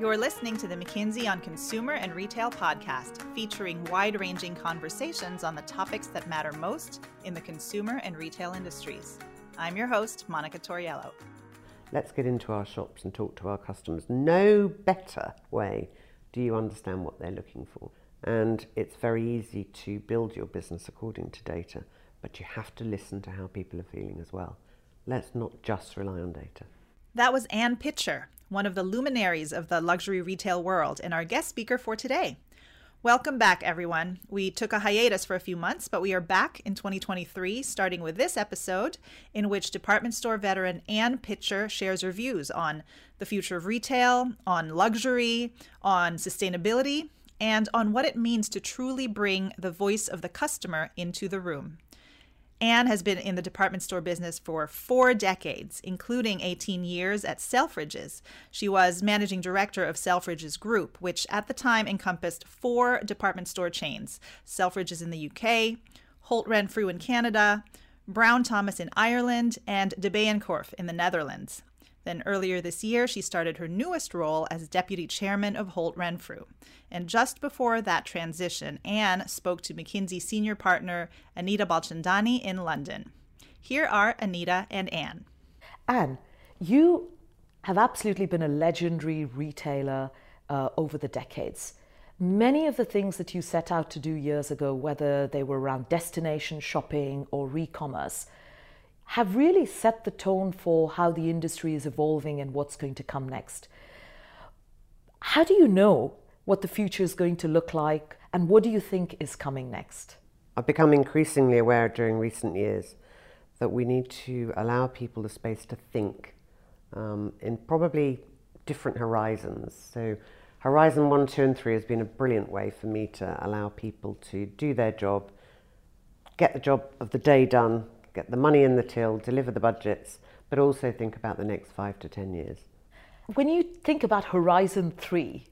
You're listening to the McKinsey on Consumer and Retail podcast, featuring wide ranging conversations on the topics that matter most in the consumer and retail industries. I'm your host, Monica Toriello. Let's get into our shops and talk to our customers. No better way do you understand what they're looking for. And it's very easy to build your business according to data, but you have to listen to how people are feeling as well. Let's not just rely on data. That was Anne Pitcher, one of the luminaries of the luxury retail world, and our guest speaker for today. Welcome back, everyone. We took a hiatus for a few months, but we are back in 2023, starting with this episode, in which department store veteran Anne Pitcher shares her views on the future of retail, on luxury, on sustainability, and on what it means to truly bring the voice of the customer into the room. Anne has been in the department store business for four decades, including 18 years at Selfridges. She was managing director of Selfridges Group, which at the time encompassed four department store chains Selfridges in the UK, Holt Renfrew in Canada, Brown Thomas in Ireland, and De Bijenkorf in the Netherlands. Then earlier this year, she started her newest role as deputy chairman of Holt Renfrew. And just before that transition, Anne spoke to McKinsey senior partner Anita Balchandani in London. Here are Anita and Anne. Anne, you have absolutely been a legendary retailer uh, over the decades. Many of the things that you set out to do years ago, whether they were around destination shopping or re commerce, have really set the tone for how the industry is evolving and what's going to come next. How do you know what the future is going to look like and what do you think is coming next? I've become increasingly aware during recent years that we need to allow people the space to think um, in probably different horizons. So, Horizon 1, 2, and 3 has been a brilliant way for me to allow people to do their job, get the job of the day done get the money in the till, deliver the budgets, but also think about the next five to 10 years. When you think about Horizon 3,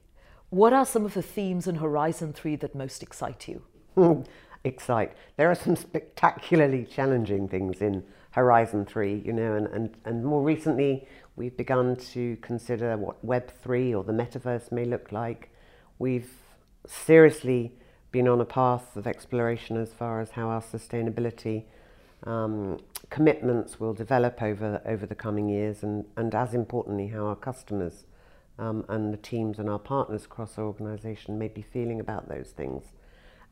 what are some of the themes in Horizon 3 that most excite you? Hmm, excite. There are some spectacularly challenging things in Horizon 3, you know, and, and, and more recently we've begun to consider what Web 3 or the metaverse may look like. We've seriously been on a path of exploration as far as how our sustainability um, commitments will develop over, over the coming years, and, and as importantly, how our customers um, and the teams and our partners across our organisation may be feeling about those things.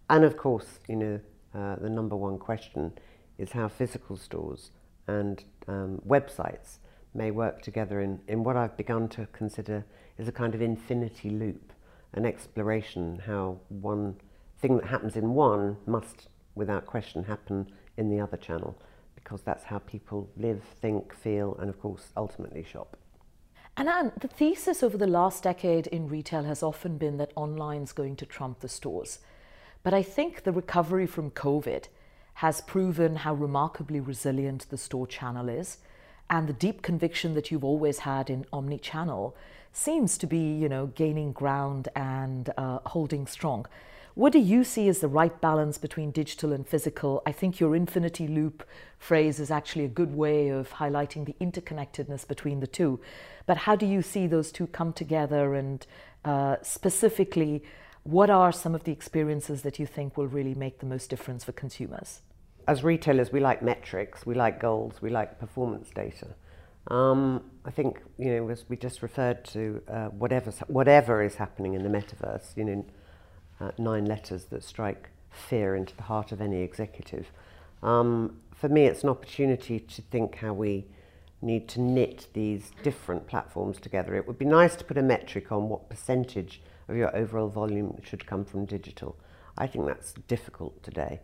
And of course, you know, uh, the number one question is how physical stores and um, websites may work together in, in what I've begun to consider is a kind of infinity loop, an exploration how one thing that happens in one must, without question, happen in the other channel because that's how people live, think, feel, and of course, ultimately shop. And Anne, the thesis over the last decade in retail has often been that online is going to trump the stores. But I think the recovery from COVID has proven how remarkably resilient the store channel is. And the deep conviction that you've always had in omni-channel seems to be, you know, gaining ground and uh, holding strong. What do you see as the right balance between digital and physical? I think your infinity loop phrase is actually a good way of highlighting the interconnectedness between the two. But how do you see those two come together? And uh, specifically, what are some of the experiences that you think will really make the most difference for consumers? As retailers, we like metrics, we like goals, we like performance data. Um, I think you know, as we just referred to, uh, whatever whatever is happening in the metaverse, you know, uh, nine letters that strike fear into the heart of any executive. Um, for me, it's an opportunity to think how we need to knit these different platforms together. It would be nice to put a metric on what percentage of your overall volume should come from digital. I think that's difficult today,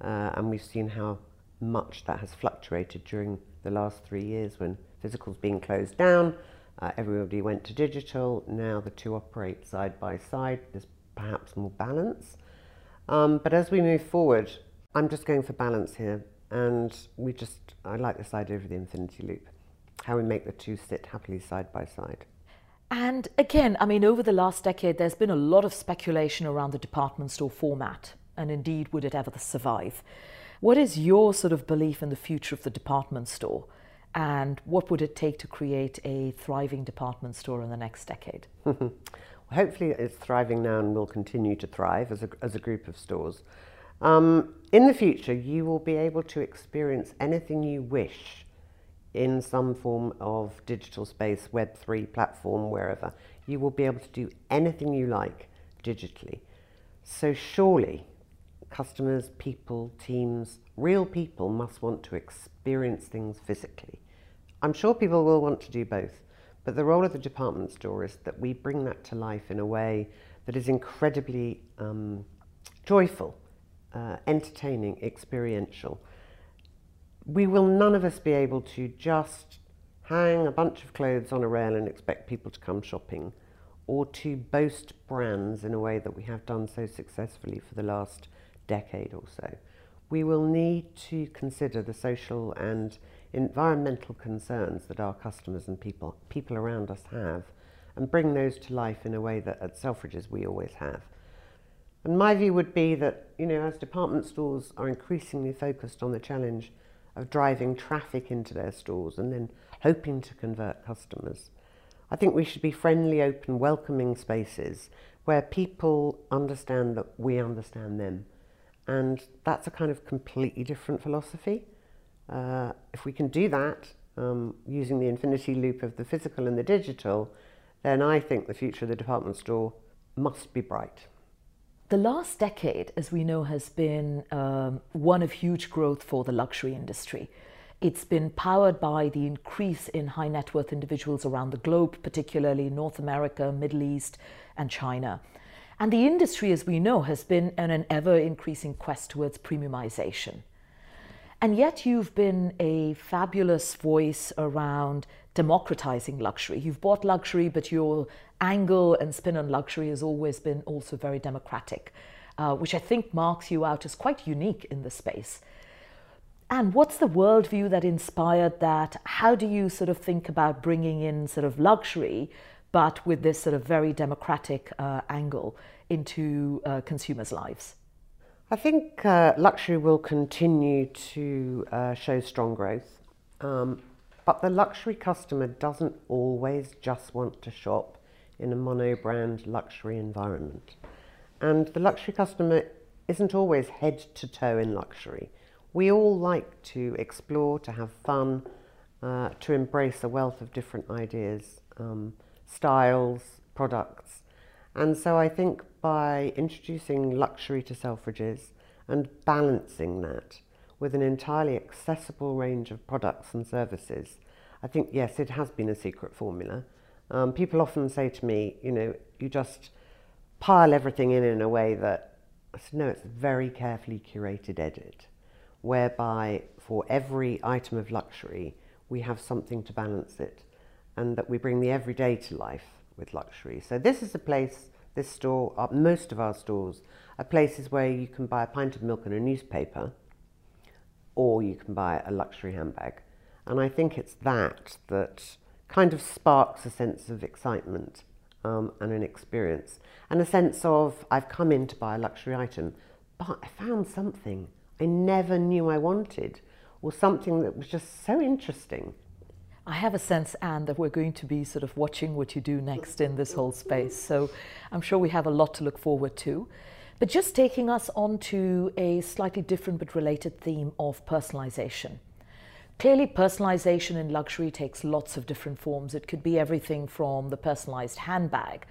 uh, and we've seen how much that has fluctuated during the last three years when physical's been closed down, uh, everybody went to digital, now the two operate side by side. There's perhaps more balance. Um, but as we move forward, I'm just going for balance here. And we just, I like this idea of the infinity loop, how we make the two sit happily side by side. And again, I mean, over the last decade, there's been a lot of speculation around the department store format, and indeed, would it ever survive? What is your sort of belief in the future of the department store? And what would it take to create a thriving department store in the next decade? Hopefully, it's thriving now and will continue to thrive as a, as a group of stores. Um, in the future, you will be able to experience anything you wish in some form of digital space, Web3 platform, wherever. You will be able to do anything you like digitally. So, surely, customers, people, teams, real people must want to experience things physically. I'm sure people will want to do both. But the role of the department store is that we bring that to life in a way that is incredibly um, joyful, uh, entertaining, experiential. We will none of us be able to just hang a bunch of clothes on a rail and expect people to come shopping or to boast brands in a way that we have done so successfully for the last decade or so. We will need to consider the social and environmental concerns that our customers and people, people around us have and bring those to life in a way that at Selfridges we always have. And my view would be that, you know, as department stores are increasingly focused on the challenge of driving traffic into their stores and then hoping to convert customers, I think we should be friendly, open, welcoming spaces where people understand that we understand them. And that's a kind of completely different philosophy. Uh, if we can do that um, using the infinity loop of the physical and the digital, then I think the future of the department store must be bright. The last decade, as we know, has been um, one of huge growth for the luxury industry. It's been powered by the increase in high net worth individuals around the globe, particularly North America, Middle East, and China. And the industry, as we know, has been on an ever increasing quest towards premiumization. And yet, you've been a fabulous voice around democratizing luxury. You've bought luxury, but your angle and spin on luxury has always been also very democratic, uh, which I think marks you out as quite unique in the space. And what's the worldview that inspired that? How do you sort of think about bringing in sort of luxury, but with this sort of very democratic uh, angle into uh, consumers' lives? I think uh, luxury will continue to uh, show strong growth, um, but the luxury customer doesn't always just want to shop in a mono brand luxury environment. And the luxury customer isn't always head to toe in luxury. We all like to explore, to have fun, uh, to embrace a wealth of different ideas, um, styles, products. And so I think by introducing luxury to Selfridges and balancing that with an entirely accessible range of products and services, I think, yes, it has been a secret formula. Um, people often say to me, you know, you just pile everything in in a way that, I said, no, it's a very carefully curated edit, whereby for every item of luxury, we have something to balance it, and that we bring the everyday to life with luxury. So this is a place, this store, most of our stores, are places where you can buy a pint of milk and a newspaper, or you can buy a luxury handbag. And I think it's that that kind of sparks a sense of excitement um, and an experience, and a sense of I've come in to buy a luxury item, but I found something I never knew I wanted, or something that was just so interesting. I have a sense, Anne, that we're going to be sort of watching what you do next in this whole space. So I'm sure we have a lot to look forward to. But just taking us on to a slightly different but related theme of personalization. Clearly, personalization in luxury takes lots of different forms. It could be everything from the personalized handbag,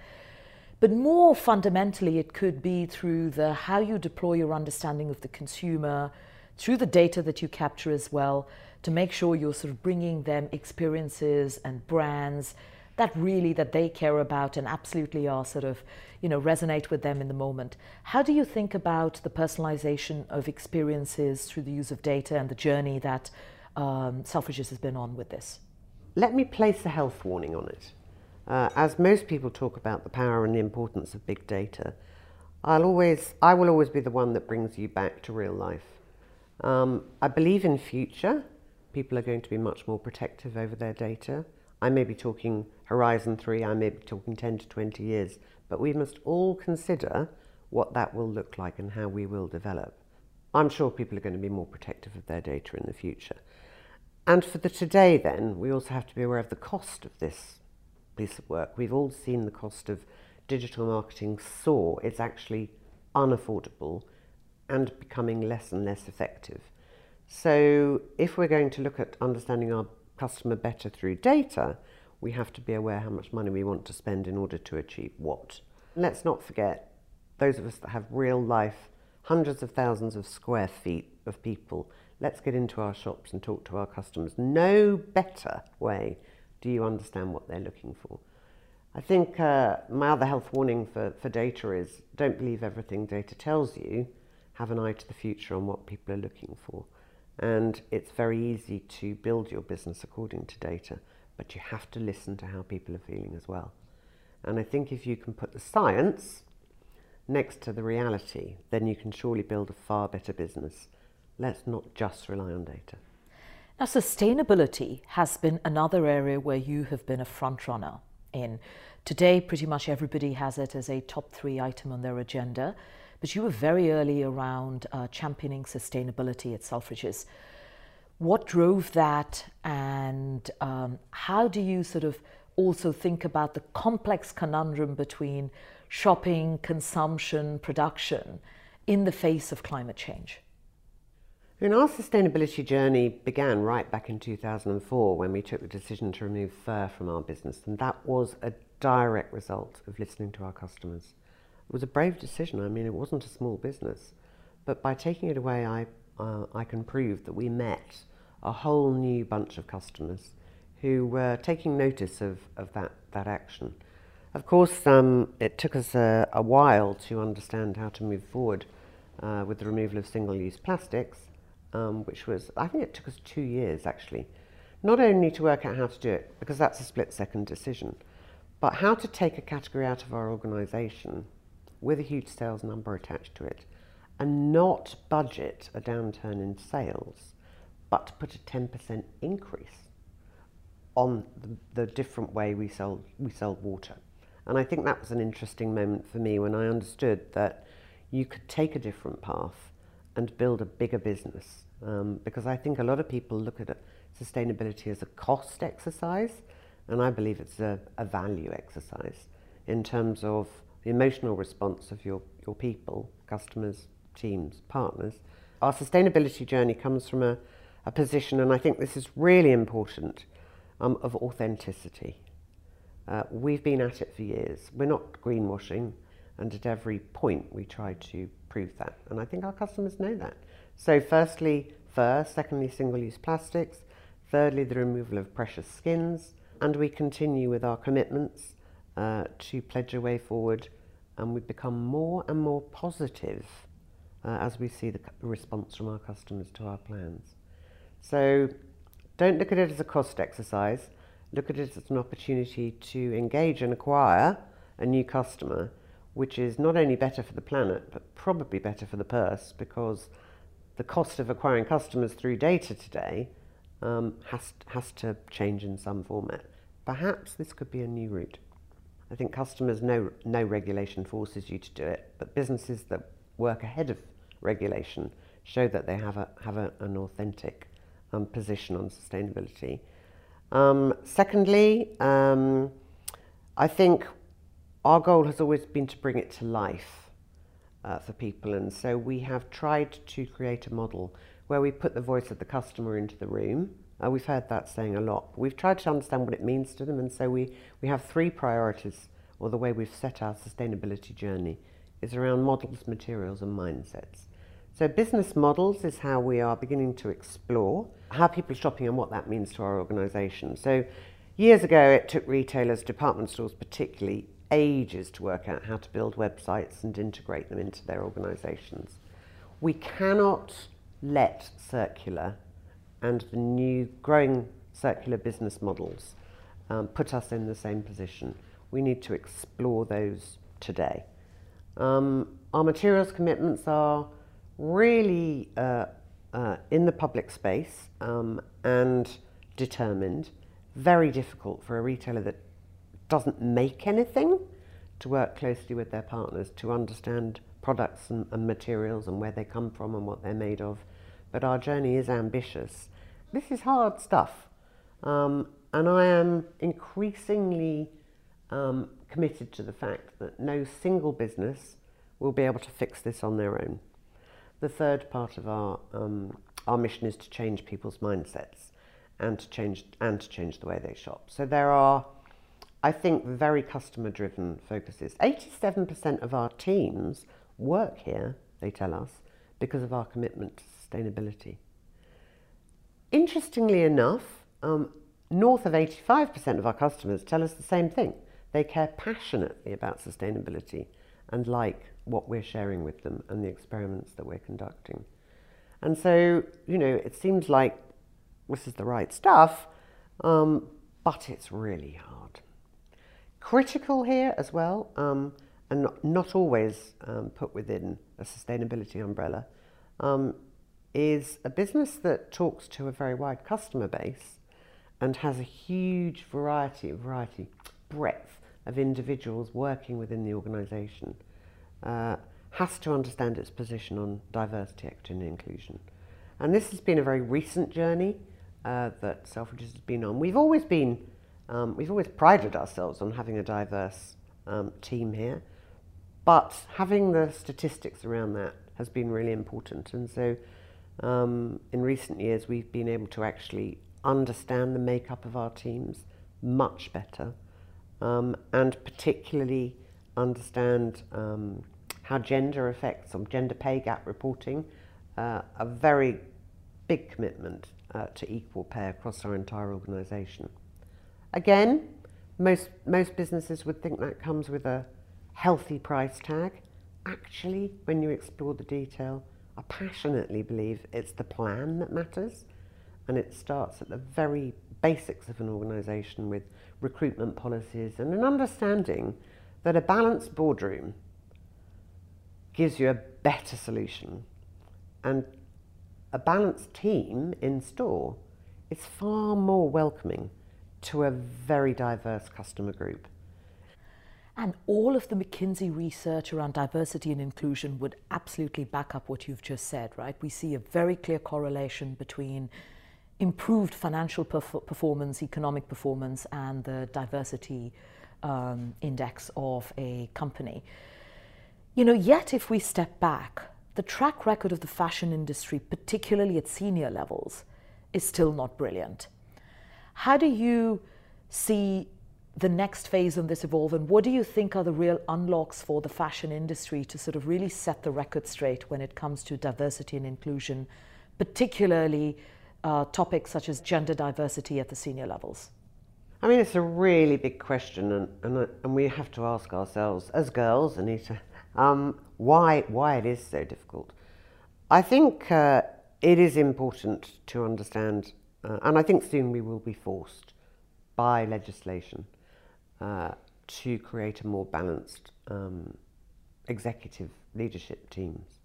but more fundamentally, it could be through the how you deploy your understanding of the consumer, through the data that you capture as well, to make sure you're sort of bringing them experiences and brands that really that they care about and absolutely are sort of you know resonate with them in the moment. How do you think about the personalization of experiences through the use of data and the journey that um, selfridges has been on with this? Let me place a health warning on it. Uh, as most people talk about the power and the importance of big data i'll always i will always be the one that brings you back to real life um, i believe in future people are going to be much more protective over their data. I may be talking Horizon 3, I may be talking 10 to 20 years, but we must all consider what that will look like and how we will develop. I'm sure people are going to be more protective of their data in the future. And for the today, then, we also have to be aware of the cost of this piece of work. We've all seen the cost of digital marketing soar. It's actually unaffordable and becoming less and less effective. So, if we're going to look at understanding our customer better through data, we have to be aware how much money we want to spend in order to achieve what. Let's not forget those of us that have real life, hundreds of thousands of square feet of people. Let's get into our shops and talk to our customers. No better way do you understand what they're looking for. I think uh, my other health warning for, for data is don't believe everything data tells you. Have an eye to the future on what people are looking for. And it's very easy to build your business according to data, but you have to listen to how people are feeling as well. And I think if you can put the science next to the reality, then you can surely build a far better business. Let's not just rely on data. Now, sustainability has been another area where you have been a frontrunner in. Today, pretty much everybody has it as a top three item on their agenda, you were very early around uh, championing sustainability at Selfridges. What drove that, and um, how do you sort of also think about the complex conundrum between shopping, consumption, production in the face of climate change? Our sustainability journey began right back in 2004 when we took the decision to remove fur from our business, and that was a direct result of listening to our customers. It was a brave decision. I mean, it wasn't a small business, but by taking it away, I, uh, I can prove that we met a whole new bunch of customers who were taking notice of, of that, that action. Of course, um, it took us a, a, while to understand how to move forward uh, with the removal of single use plastics um, which was, I think it took us two years actually, not only to work out how to do it, because that's a split second decision, but how to take a category out of our organisation with a huge sales number attached to it and not budget a downturn in sales, but put a 10% increase on the, the different way we sell, we sell water. And I think that was an interesting moment for me when I understood that you could take a different path and build a bigger business. Um, because I think a lot of people look at sustainability as a cost exercise, and I believe it's a, a value exercise in terms of the emotional response of your, your people, customers, teams, partners. Our sustainability journey comes from a, a position, and I think this is really important, um, of authenticity. Uh, we've been at it for years. We're not greenwashing, and at every point we try to prove that. And I think our customers know that. So, firstly, fur, secondly, single use plastics, thirdly, the removal of precious skins, and we continue with our commitments uh, to pledge a way forward, and we become more and more positive uh, as we see the response from our customers to our plans. So, don't look at it as a cost exercise, look at it as an opportunity to engage and acquire a new customer, which is not only better for the planet, but probably better for the purse because the cost of acquiring customers through data today um, has, has to change in some format. Perhaps this could be a new route. I think customers know no regulation forces you to do it, but businesses that work ahead of regulation show that they have, a, have a, an authentic um, position on sustainability. Um, secondly, um, I think our goal has always been to bring it to life uh, for people. And so we have tried to create a model where we put the voice of the customer into the room. Uh, we've heard that saying a lot. We've tried to understand what it means to them, and so we, we have three priorities, or the way we've set our sustainability journey is around models, materials, and mindsets. So, business models is how we are beginning to explore how people are shopping and what that means to our organisation. So, years ago, it took retailers, department stores particularly, ages to work out how to build websites and integrate them into their organisations. We cannot let circular and the new growing circular business models um, put us in the same position. We need to explore those today. Um, our materials commitments are really uh, uh, in the public space um, and determined. Very difficult for a retailer that doesn't make anything to work closely with their partners to understand products and, and materials and where they come from and what they're made of. But our journey is ambitious this is hard stuff. Um, and I am increasingly um, committed to the fact that no single business will be able to fix this on their own. The third part of our, um, our mission is to change people's mindsets and to change, and to change the way they shop. So there are, I think, very customer driven focuses. 87% of our teams work here, they tell us, because of our commitment to sustainability. Interestingly enough, um, north of 85% of our customers tell us the same thing. They care passionately about sustainability and like what we're sharing with them and the experiments that we're conducting. And so, you know, it seems like this is the right stuff, um, but it's really hard. Critical here as well, um, and not, not always um, put within a sustainability umbrella, um, is a business that talks to a very wide customer base and has a huge variety, variety, breadth of individuals working within the organisation, uh, has to understand its position on diversity, equity and inclusion. And this has been a very recent journey uh, that Selfridges has been on. We've always been, um, we've always prided ourselves on having a diverse um, team here, but having the statistics around that has been really important. And so um, in recent years, we've been able to actually understand the makeup of our teams much better um, and particularly understand um, how gender affects or gender pay gap reporting, uh, a very big commitment uh, to equal pay across our entire organisation. Again, most, most businesses would think that comes with a healthy price tag. Actually, when you explore the detail, I passionately believe it's the plan that matters and it starts at the very basics of an organisation with recruitment policies and an understanding that a balanced boardroom gives you a better solution and a balanced team in store is far more welcoming to a very diverse customer group. And all of the McKinsey research around diversity and inclusion would absolutely back up what you've just said, right? We see a very clear correlation between improved financial perf- performance, economic performance, and the diversity um, index of a company. You know, yet if we step back, the track record of the fashion industry, particularly at senior levels, is still not brilliant. How do you see the next phase of this evolve and what do you think are the real unlocks for the fashion industry to sort of really set the record straight when it comes to diversity and inclusion, particularly uh, topics such as gender diversity at the senior levels? I mean, it's a really big question, and, and, and we have to ask ourselves, as girls, Anita, um, why, why it is so difficult. I think uh, it is important to understand, uh, and I think soon we will be forced by legislation uh, to create a more balanced um, executive leadership teams.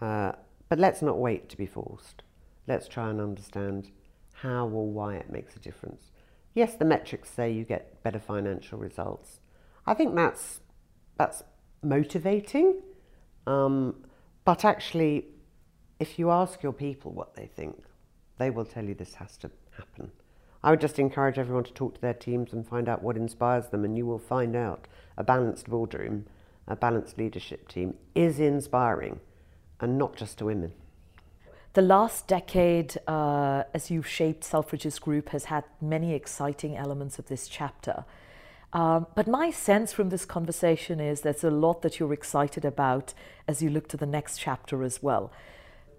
Uh, but let's not wait to be forced. Let's try and understand how or why it makes a difference. Yes, the metrics say you get better financial results. I think that's that's motivating, um, but actually, if you ask your people what they think, they will tell you this has to happen. I would just encourage everyone to talk to their teams and find out what inspires them, and you will find out a balanced boardroom, a balanced leadership team is inspiring, and not just to women. The last decade, uh, as you've shaped Selfridges Group, has had many exciting elements of this chapter. Um, but my sense from this conversation is there's a lot that you're excited about as you look to the next chapter as well.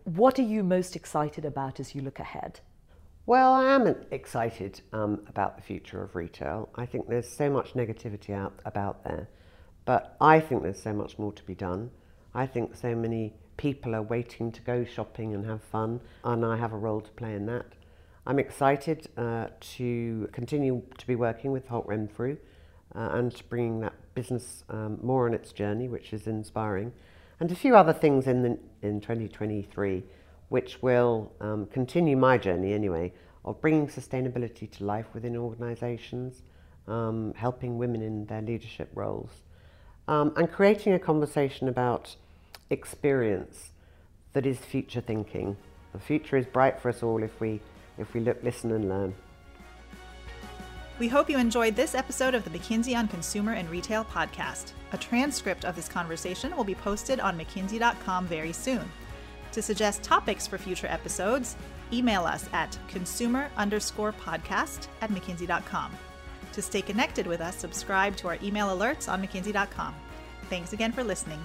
What are you most excited about as you look ahead? Well, I am excited um, about the future of retail. I think there's so much negativity out about there, but I think there's so much more to be done. I think so many people are waiting to go shopping and have fun, and I have a role to play in that. I'm excited uh, to continue to be working with Holt Renfrew uh, and bringing that business um, more on its journey, which is inspiring, and a few other things in the, in 2023 which will um, continue my journey anyway of bringing sustainability to life within organisations, um, helping women in their leadership roles, um, and creating a conversation about experience that is future thinking. The future is bright for us all if we if we look, listen, and learn. We hope you enjoyed this episode of the McKinsey on Consumer and Retail podcast. A transcript of this conversation will be posted on McKinsey.com very soon. To suggest topics for future episodes, email us at consumer underscore podcast at McKinsey.com. To stay connected with us, subscribe to our email alerts on McKinsey.com. Thanks again for listening.